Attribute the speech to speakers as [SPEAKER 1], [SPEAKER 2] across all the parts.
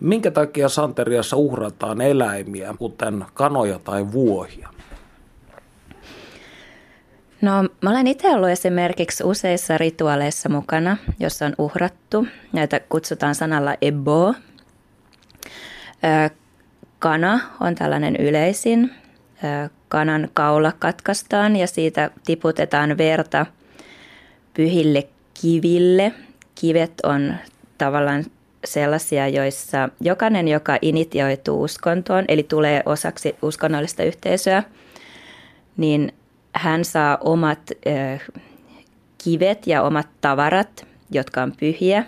[SPEAKER 1] Minkä takia Santeriassa uhrataan eläimiä, kuten kanoja tai vuohia?
[SPEAKER 2] No, mä olen itse ollut esimerkiksi useissa rituaaleissa mukana, jossa on uhrattu. Näitä kutsutaan sanalla ebo. Kana on tällainen yleisin. Kanan kaula katkaistaan ja siitä tiputetaan verta pyhille kiville. Kivet on tavallaan sellaisia, joissa jokainen, joka initioituu uskontoon, eli tulee osaksi uskonnollista yhteisöä, niin hän saa omat kivet ja omat tavarat, jotka on pyhiä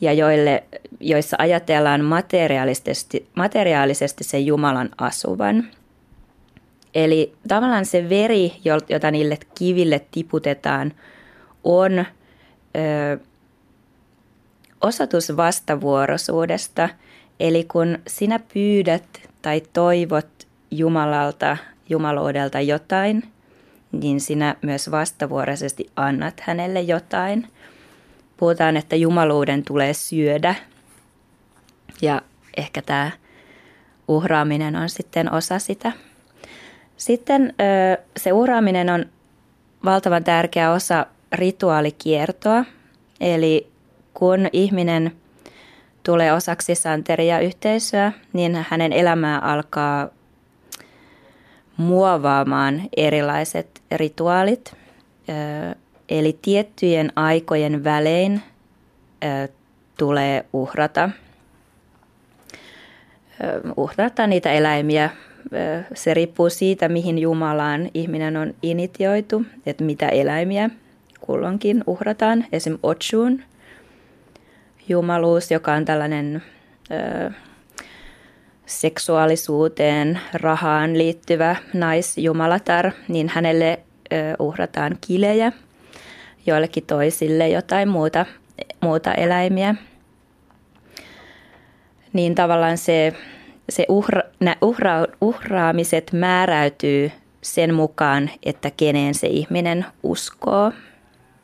[SPEAKER 2] ja joille, joissa ajatellaan materiaalisesti, materiaalisesti sen Jumalan asuvan. Eli tavallaan se veri, jota niille kiville tiputetaan, on osoitus vastavuoroisuudesta. Eli kun sinä pyydät tai toivot Jumalalta, Jumaluudelta jotain, niin sinä myös vastavuoroisesti annat hänelle jotain. Puhutaan, että Jumaluuden tulee syödä ja ehkä tämä uhraaminen on sitten osa sitä. Sitten se uhraaminen on valtavan tärkeä osa rituaalikiertoa, eli kun ihminen tulee osaksi santeria-yhteisöä, niin hänen elämää alkaa muovaamaan erilaiset rituaalit. Eli tiettyjen aikojen välein tulee uhrata, uhrata niitä eläimiä. Se riippuu siitä, mihin Jumalaan ihminen on initioitu, että mitä eläimiä kulloinkin uhrataan. Esim. Otsuun, jumaluus, joka on tällainen seksuaalisuuteen, rahaan liittyvä naisjumalatar, niin hänelle uhrataan kilejä, joillekin toisille jotain muuta, muuta eläimiä. Niin tavallaan se, se uhra, uhra, uhraamiset määräytyy sen mukaan, että keneen se ihminen uskoo –